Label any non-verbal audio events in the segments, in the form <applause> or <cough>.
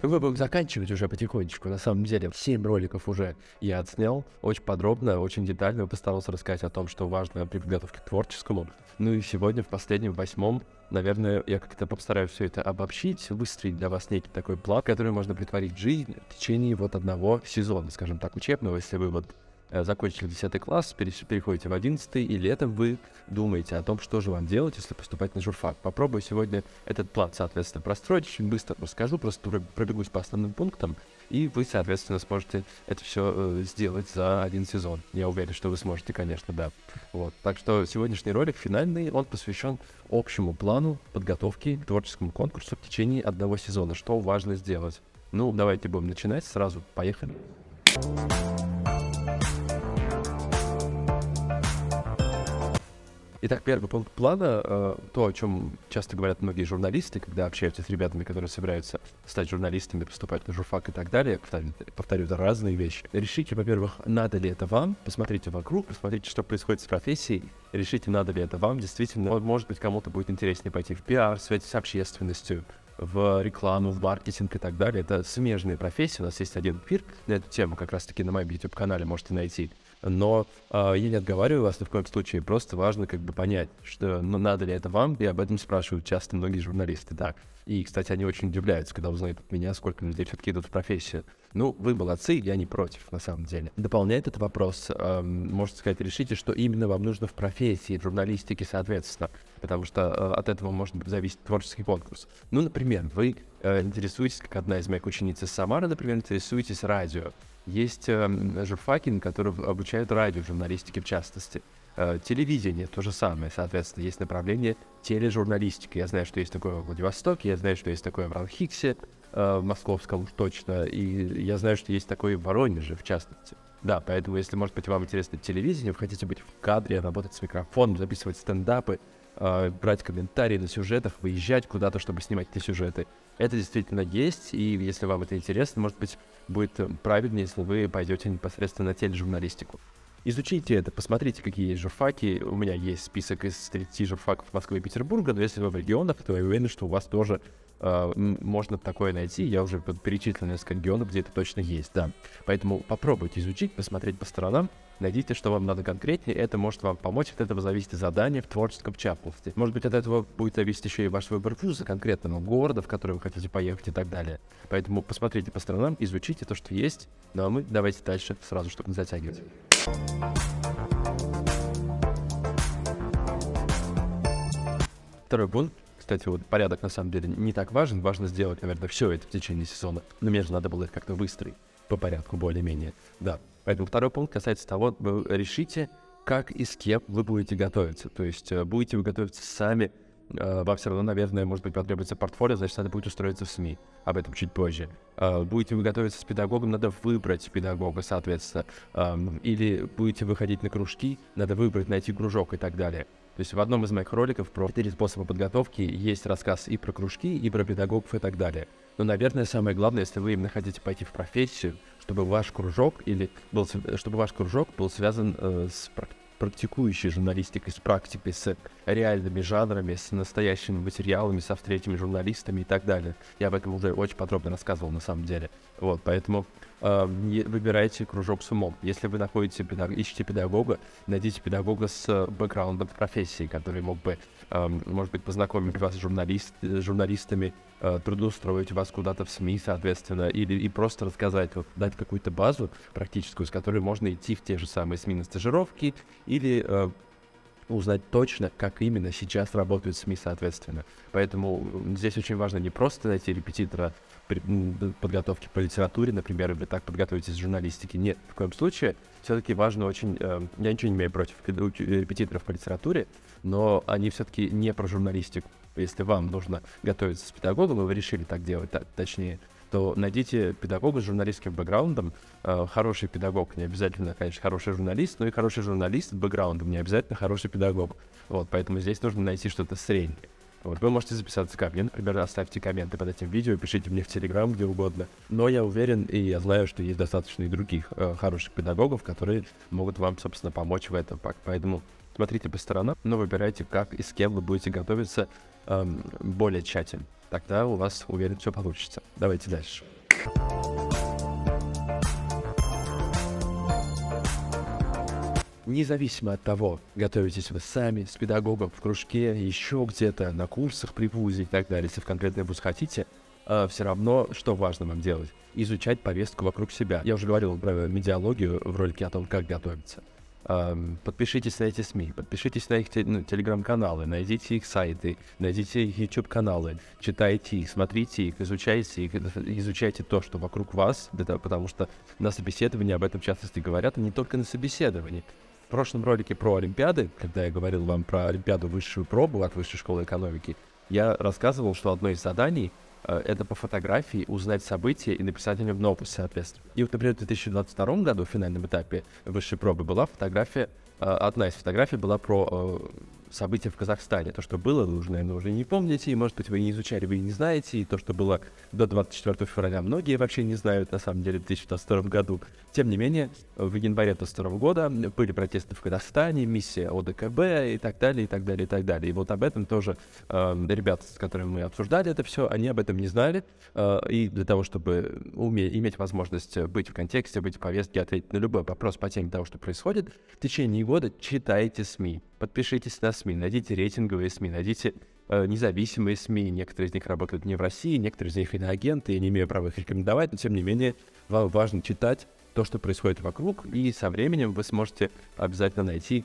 Мы будем заканчивать уже потихонечку. На самом деле, 7 роликов уже я отснял. Очень подробно, очень детально постарался рассказать о том, что важно при подготовке к творческому. Ну и сегодня, в последнем, восьмом, наверное, я как-то постараюсь все это обобщить, выстроить для вас некий такой план, который можно притворить в жизнь в течение вот одного сезона, скажем так, учебного, если вы вот закончили 10 класс, переходите в 11 и летом вы думаете о том, что же вам делать, если поступать на журфак. Попробую сегодня этот план, соответственно, простроить. Очень быстро расскажу, просто пробегусь по основным пунктам, и вы, соответственно, сможете это все э, сделать за один сезон. Я уверен, что вы сможете, конечно, да. Вот. Так что сегодняшний ролик финальный, он посвящен общему плану подготовки к творческому конкурсу в течение одного сезона. Что важно сделать? Ну, давайте будем начинать сразу. Поехали. Итак, первый пункт плана, э, то, о чем часто говорят многие журналисты, когда общаются с ребятами, которые собираются стать журналистами, поступать на журфак и так далее, повторю, повторю это разные вещи. Решите, во-первых, надо ли это вам, посмотрите вокруг, посмотрите, что происходит с профессией, решите, надо ли это вам, действительно, может быть, кому-то будет интереснее пойти в пиар, связь с общественностью, в рекламу, в маркетинг и так далее. Это смежные профессии. У нас есть один эфир на эту тему, как раз-таки на моем YouTube-канале можете найти но э, я не отговариваю вас ни в коем случае, просто важно как бы понять, что ну, надо ли это вам, и об этом спрашивают часто многие журналисты, да. И, кстати, они очень удивляются, когда узнают от меня, сколько людей все-таки идут в профессию. Ну, вы молодцы, я не против, на самом деле. Дополняет этот вопрос, э, можно сказать, решите, что именно вам нужно в профессии, в журналистике, соответственно, потому что э, от этого может зависеть творческий конкурс. Ну, например, вы э, интересуетесь, как одна из моих учениц из Самары, например, интересуетесь радио. Есть э, журфаки, которые обучают радиожурналистике в частности. Э, телевидение то же самое, соответственно, есть направление тележурналистики. Я знаю, что есть такое в Владивостоке, я знаю, что есть такое в Ранхиксе, в московском уж точно, и я знаю, что есть такое в Воронеже, в частности. Да, поэтому, если, может быть, вам интересно телевидение, вы хотите быть в кадре, работать с микрофоном, записывать стендапы, э, брать комментарии на сюжетах, выезжать куда-то, чтобы снимать эти сюжеты. Это действительно есть, и если вам это интересно, может быть, будет э, правильнее, если вы пойдете непосредственно на тележурналистику. Изучите это, посмотрите, какие есть журфаки. У меня есть список из 30 журфаков Москвы и Петербурга, но если вы в регионах, то я уверен, что у вас тоже э, можно такое найти. Я уже перечислил несколько регионов, где это точно есть, да. Поэтому попробуйте изучить, посмотреть по сторонам, найдите, что вам надо конкретнее, это может вам помочь, от этого зависит задание в творческом частности. Может быть, от этого будет зависеть еще и ваш выбор вуза конкретного города, в который вы хотите поехать и так далее. Поэтому посмотрите по сторонам, изучите то, что есть, ну а мы давайте дальше сразу, чтобы не затягивать. Второй пункт. Кстати, вот порядок на самом деле не так важен. Важно сделать, наверное, все это в течение сезона. Но мне же надо было их как-то выстроить по порядку более-менее. Да. Поэтому второй пункт касается того, вы решите, как и с кем вы будете готовиться. То есть э, будете вы готовиться сами, э, вам все равно, наверное, может быть, потребуется портфолио, значит, надо будет устроиться в СМИ. Об этом чуть позже. Э, будете вы готовиться с педагогом, надо выбрать педагога, соответственно. Или будете выходить на кружки, надо выбрать, найти кружок и так далее. То есть в одном из моих роликов про четыре способа подготовки есть рассказ и про кружки, и про педагогов и так далее. Но, наверное, самое главное, если вы именно хотите пойти в профессию, чтобы ваш кружок или был, чтобы ваш кружок был связан э, с практикующей журналистикой, с практикой, с реальными жанрами, с настоящими материалами, со встречами журналистами и так далее. Я об этом уже очень подробно рассказывал на самом деле. Вот, поэтому э, выбирайте кружок с умом. Если вы находите педаг... ищете педагога, найдите педагога с бэкграундом профессии, который мог бы, э, может быть, познакомить вас с журналист... журналистами, э, трудоустроить вас куда-то в СМИ, соответственно, или и просто рассказать, вот, дать какую-то базу практическую, с которой можно идти в те же самые СМИ на стажировки или э, узнать точно, как именно сейчас работают СМИ, соответственно. Поэтому здесь очень важно не просто найти репетитора подготовки по литературе, например, или так подготовитесь к журналистике. Нет, в коем случае. Все-таки важно очень... Э, я ничего не имею против репетиторов по литературе, но они все-таки не про журналистику. Если вам нужно готовиться с педагогом, и вы решили так делать, так, точнее, то найдите педагога с журналистским бэкграундом. Э, хороший педагог, не обязательно, конечно, хороший журналист, но и хороший журналист с бэкграундом, не обязательно хороший педагог. Вот, поэтому здесь нужно найти что-то среднее. Вот, вы можете записаться ко мне, например, оставьте комменты под этим видео, пишите мне в Телеграм, где угодно. Но я уверен и я знаю, что есть достаточно и других э, хороших педагогов, которые могут вам, собственно, помочь в этом. Поэтому смотрите по сторонам, но выбирайте, как и с кем вы будете готовиться эм, более тщательно. Тогда у вас, уверен, все получится. Давайте дальше. Независимо от того, готовитесь вы сами, с педагогом в кружке, еще где-то, на курсах при вузе и так далее, если в конкретный вуз хотите, э, все равно, что важно вам делать? Изучать повестку вокруг себя. Я уже говорил про медиалогию в ролике о том, как готовиться. Эм, подпишитесь на эти СМИ, подпишитесь на их ну, телеграм-каналы, найдите их сайты, найдите их YouTube-каналы, читайте их, смотрите их, изучайте их, изучайте то, что вокруг вас, это потому что на собеседовании об этом часто говорят, и не только на собеседовании. В прошлом ролике про Олимпиады, когда я говорил вам про Олимпиаду высшую пробу от Высшей школы экономики, я рассказывал, что одно из заданий это по фотографии узнать события и написать о нем новость, соответственно. И вот, например, в 2022 году, в финальном этапе высшей пробы, была фотография, э, одна из фотографий была про э, события в Казахстане. То, что было, вы уже, наверное, уже не помните, и, может быть, вы не изучали, вы не знаете, и то, что было до 24 февраля, многие вообще не знают, на самом деле, в 2022 году. Тем не менее, в январе 2022 года были протесты в Казахстане, миссия ОДКБ и так далее, и так далее, и так далее. И вот об этом тоже э, ребята, с которыми мы обсуждали это все, они об этом не знали, э, и для того, чтобы уметь, иметь возможность быть в контексте, быть в повестке, ответить на любой вопрос по теме того, что происходит, в течение года читайте СМИ, подпишитесь на СМИ, найдите рейтинговые СМИ, найдите э, независимые СМИ. Некоторые из них работают не в России, некоторые из них иноагенты, я не имею права их рекомендовать, но тем не менее вам важно читать то, что происходит вокруг, и со временем вы сможете обязательно найти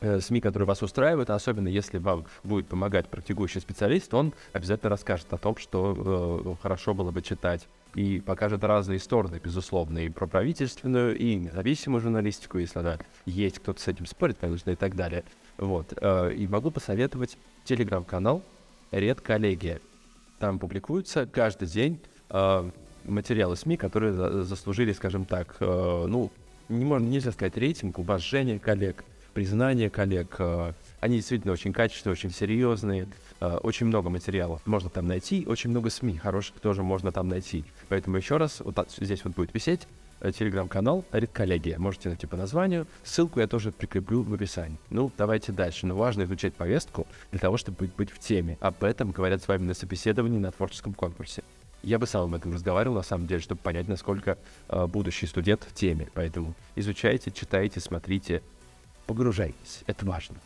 э, СМИ, которые вас устраивают, особенно если вам будет помогать практикующий специалист, он обязательно расскажет о том, что э, хорошо было бы читать и покажет разные стороны, безусловно, и про правительственную, и независимую журналистику, если она есть, кто-то с этим спорит, конечно, и так далее. Вот. Э, и могу посоветовать телеграм-канал «Редколлегия». Там публикуются каждый день э, материалы СМИ, которые заслужили, скажем так, э, ну, не можно, нельзя сказать рейтинг, уважение коллег, признание коллег. Они действительно очень качественные, очень серьезные, очень много материалов можно там найти, очень много СМИ хороших тоже можно там найти. Поэтому еще раз, вот здесь вот будет висеть Э, телеграм-канал Редколлегия. Можете найти по названию. Ссылку я тоже прикреплю в описании. Ну, давайте дальше. Но важно изучать повестку для того, чтобы быть, быть в теме. Об этом говорят с вами на собеседовании на творческом конкурсе. Я бы сам об этом разговаривал, на самом деле, чтобы понять, насколько э, будущий студент в теме. Поэтому изучайте, читайте, смотрите, погружайтесь. Это важно.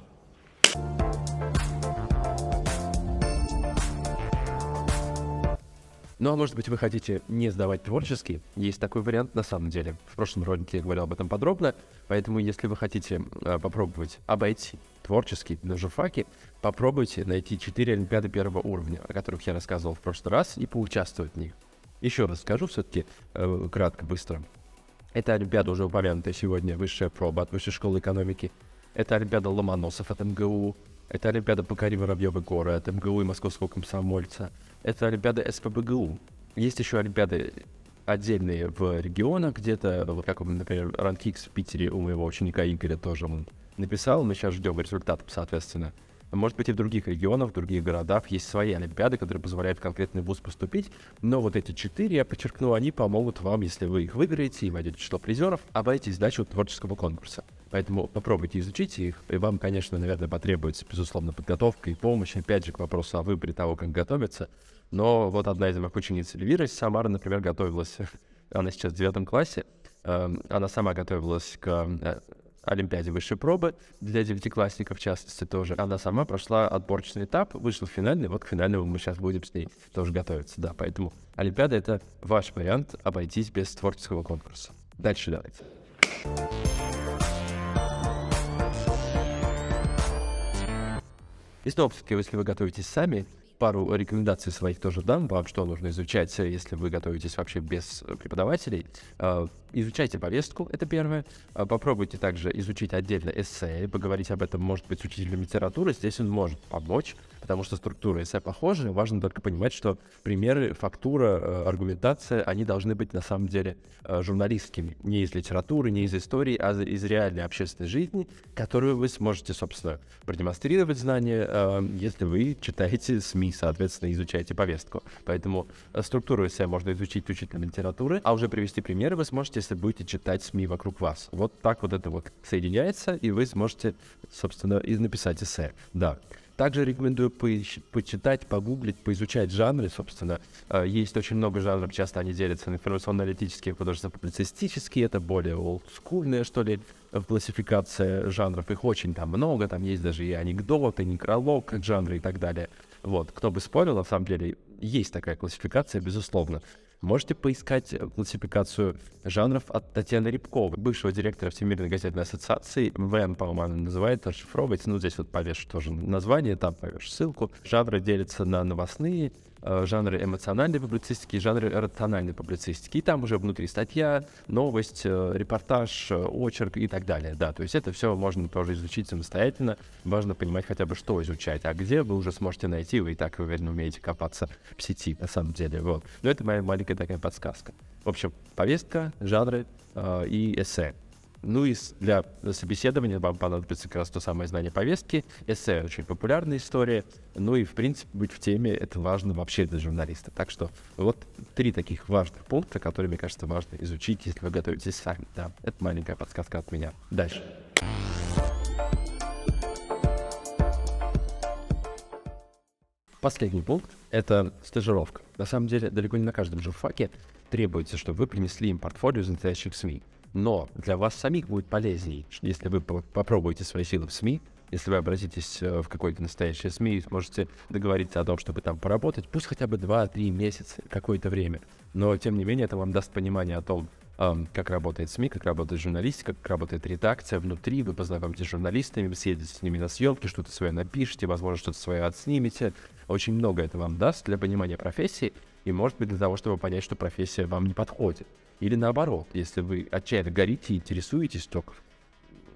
Ну а может быть вы хотите не сдавать творческий? Есть такой вариант на самом деле. В прошлом ролике я говорил об этом подробно, поэтому если вы хотите э, попробовать обойти творческий на журфаке, попробуйте найти 4 олимпиады первого уровня, о которых я рассказывал в прошлый раз, и поучаствовать в них. Еще раз скажу все-таки э, кратко, быстро. Это Олимпиада, уже упомянутая сегодня, высшая проба от Высшей школы экономики. Это Олимпиада Ломоносов от МГУ. Это Олимпиада «Покори Воробьевы горы» от МГУ и Московского комсомольца. Это Олимпиада СПБГУ. Есть еще Олимпиады отдельные в регионах где-то, как, например, Ранкикс в Питере у моего ученика Игоря тоже он написал, мы сейчас ждем результатов, соответственно. Может быть, и в других регионах, в других городах есть свои олимпиады, которые позволяют в конкретный вуз поступить. Но вот эти четыре, я подчеркну, они помогут вам, если вы их выберете и войдете в число призеров, обойти сдачу творческого конкурса. Поэтому попробуйте изучить их, и вам, конечно, наверное, потребуется, безусловно, подготовка и помощь, опять же, к вопросу о выборе того, как готовиться. Но вот одна из моих учениц Эльвира из Самары, например, готовилась, <laughs> она сейчас в девятом классе, эм, она сама готовилась к э, Олимпиаде высшей пробы для девятиклассников, в частности, тоже. Она сама прошла отборочный этап, вышла в финальный, вот к финальному мы сейчас будем с ней тоже готовиться, да, поэтому Олимпиада — это ваш вариант обойтись без творческого конкурса. Дальше давайте. И снова, если вы готовитесь сами, пару рекомендаций своих тоже дам вам, что нужно изучать, если вы готовитесь вообще без преподавателей. А, изучайте повестку, это первое. А, попробуйте также изучить отдельно эссе, поговорить об этом, может быть, с учителем литературы. Здесь он может помочь, потому что структура эссе похожа, важно только понимать, что примеры, фактура, э, аргументация, они должны быть на самом деле э, журналистскими, не из литературы, не из истории, а из реальной общественной жизни, которую вы сможете, собственно, продемонстрировать знания, э, если вы читаете СМИ, соответственно, изучаете повестку. Поэтому структуру эссе можно изучить учителем литературы, а уже привести примеры вы сможете, если будете читать СМИ вокруг вас. Вот так вот это вот соединяется, и вы сможете, собственно, и написать эссе. Да. Также рекомендую по почитать, погуглить, поизучать жанры, собственно. А, есть очень много жанров, часто они делятся на информационно-аналитические, художественно-публицистические, это более олдскульная, что ли, классификация жанров. Их очень там много, там есть даже и анекдоты, и некролог, как жанры и так далее. Вот, кто бы спорил, на самом деле, есть такая классификация, безусловно. Можете поискать э, классификацию жанров от Татьяны Рябковой, бывшего директора Всемирной газетной ассоциации. ВН, по-моему, она называет, расшифровывается. Ну, здесь вот повешу тоже название, там повешу ссылку. Жанры делятся на новостные, жанры эмоциональной публицистики и жанры рациональной публицистики. И там уже внутри статья, новость, э, репортаж, э, очерк и так далее. Да, то есть это все можно тоже изучить самостоятельно. Важно понимать хотя бы, что изучать, а где вы уже сможете найти, вы и так, уверенно, умеете копаться в сети, на самом деле. Вот. Но это моя маленькая такая подсказка. В общем, повестка, жанры э, и эссе. Ну и для собеседования вам понадобится как раз то самое знание повестки. Эссе очень популярная история. Ну и, в принципе, быть в теме — это важно вообще для журналиста. Так что вот три таких важных пункта, которые, мне кажется, важно изучить, если вы готовитесь сами. Да, это маленькая подсказка от меня. Дальше. Последний пункт — это стажировка. На самом деле, далеко не на каждом журфаке требуется, чтобы вы принесли им портфолио из настоящих СМИ. Но для вас самих будет полезнее, если вы попробуете свои силы в СМИ, если вы обратитесь э, в какой-то настоящий СМИ и сможете договориться о том, чтобы там поработать, пусть хотя бы 2-3 месяца, какое-то время. Но, тем не менее, это вам даст понимание о том, как работает СМИ, как работает журналистика, как работает редакция внутри, вы познакомитесь с журналистами, вы съедете с ними на съемки, что-то свое напишите, возможно, что-то свое отснимете. Очень много это вам даст для понимания профессии и, может быть, для того, чтобы понять, что профессия вам не подходит. Или наоборот, если вы отчаянно горите и интересуетесь, то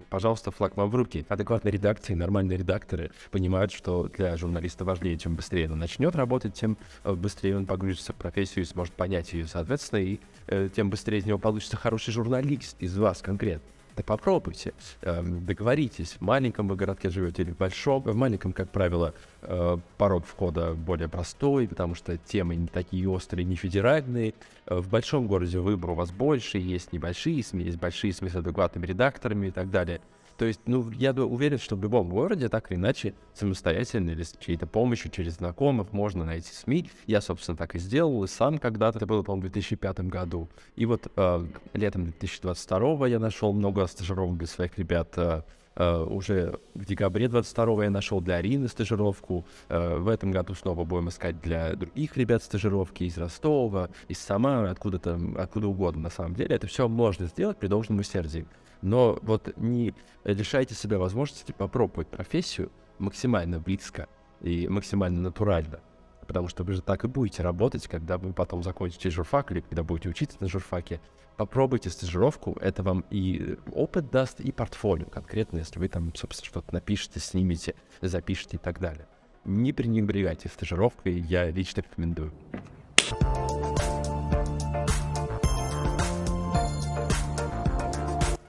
пожалуйста, флаг вам в руки. Адекватные редакции, нормальные редакторы понимают, что для журналиста важнее, чем быстрее он начнет работать, тем э, быстрее он погрузится в профессию и сможет понять ее, соответственно, и э, тем быстрее из него получится хороший журналист из вас конкретно. Так попробуйте, э, договоритесь, в маленьком вы городке живете или в большом. В маленьком, как правило, э, порог входа более простой, потому что темы не такие острые, не федеральные. Э, в большом городе выбор у вас больше, есть небольшие СМИ, есть большие СМИ с адекватными редакторами и так далее. То есть, ну, я уверен, что в любом городе, так или иначе, самостоятельно или с чьей-то помощью, через знакомых, можно найти СМИ. Я, собственно, так и сделал, и сам когда-то, это было, по-моему, в 2005 году. И вот э, летом 2022 я нашел много стажировок для своих ребят. Э, Uh, уже в декабре 22 я нашел для Арины стажировку. Uh, в этом году снова будем искать для других ребят стажировки из Ростова, из Самары, откуда-то, откуда угодно на самом деле. Это все можно сделать при должном усердии но вот не лишайте себя возможности попробовать профессию максимально близко и максимально натурально. Потому что вы же так и будете работать, когда вы потом закончите журфак или когда будете учиться на журфаке. Попробуйте стажировку, это вам и опыт даст, и портфолио конкретно, если вы там, собственно, что-то напишете, снимете, запишете и так далее. Не пренебрегайте стажировкой, я лично рекомендую.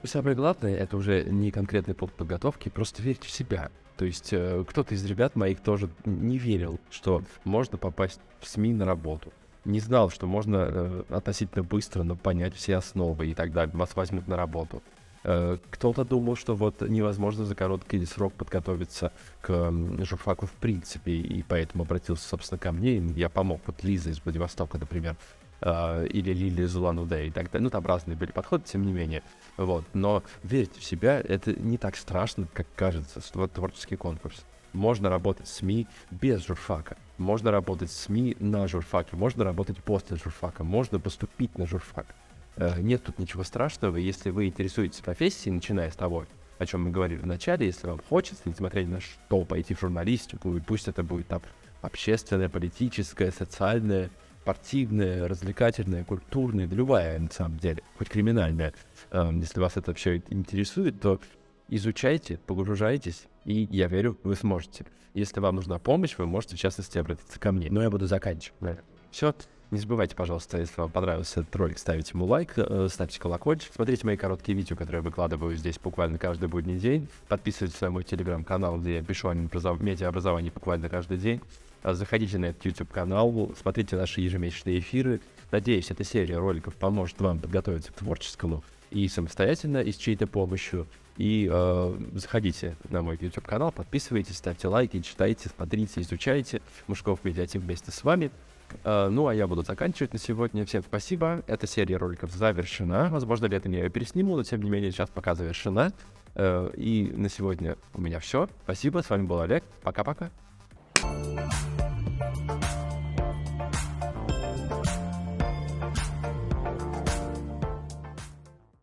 Самое главное, это уже не конкретный пункт подготовки, просто верьте в себя. То есть э, кто-то из ребят моих тоже не верил, что можно попасть в СМИ на работу. Не знал, что можно э, относительно быстро но понять все основы и далее. Вас возьмут на работу. Э, кто-то думал, что вот невозможно за короткий срок подготовиться к э, журфаку в принципе, и поэтому обратился, собственно, ко мне. Я помог. Вот Лиза из Владивостока, например, э, или Лили Зулануде и так далее. Ну, там разные были подходы, тем не менее. Вот. Но верьте в себя, это не так страшно, как кажется, вот творческий конкурс. Можно работать в СМИ без журфака. Можно работать в СМИ на журфаке. Можно работать после журфака. Можно поступить на журфак. Э, нет тут ничего страшного. Если вы интересуетесь профессией, начиная с того, о чем мы говорили в начале, если вам хочется, несмотря ни на что, пойти в журналистику, и пусть это будет там общественное, политическое, социальное, спортивная, развлекательная, культурная, да любая на самом деле, хоть криминальная. Эм, если вас это вообще интересует, то изучайте, погружайтесь, и я верю, вы сможете. Если вам нужна помощь, вы можете, в частности, обратиться ко мне. Но я буду заканчивать. Все. Не забывайте, пожалуйста, если вам понравился этот ролик, ставить ему лайк, э, ставьте колокольчик, смотрите мои короткие видео, которые я выкладываю здесь буквально каждый будний день. Подписывайтесь на мой телеграм-канал, где я пишу о медиаобразовании буквально каждый день. А, заходите на этот YouTube-канал, смотрите наши ежемесячные эфиры. Надеюсь, эта серия роликов поможет вам подготовиться к творческому и самостоятельно, и с чьей-то помощью. И э, заходите на мой YouTube-канал, подписывайтесь, ставьте лайки, читайте, смотрите, изучайте. Мужков Медиатив вместе с вами. Э, ну, а я буду заканчивать на сегодня. Всем спасибо. Эта серия роликов завершена. Возможно, летом я ее пересниму, но тем не менее сейчас пока завершена. Э, и на сегодня у меня все. Спасибо. С вами был Олег. Пока-пока.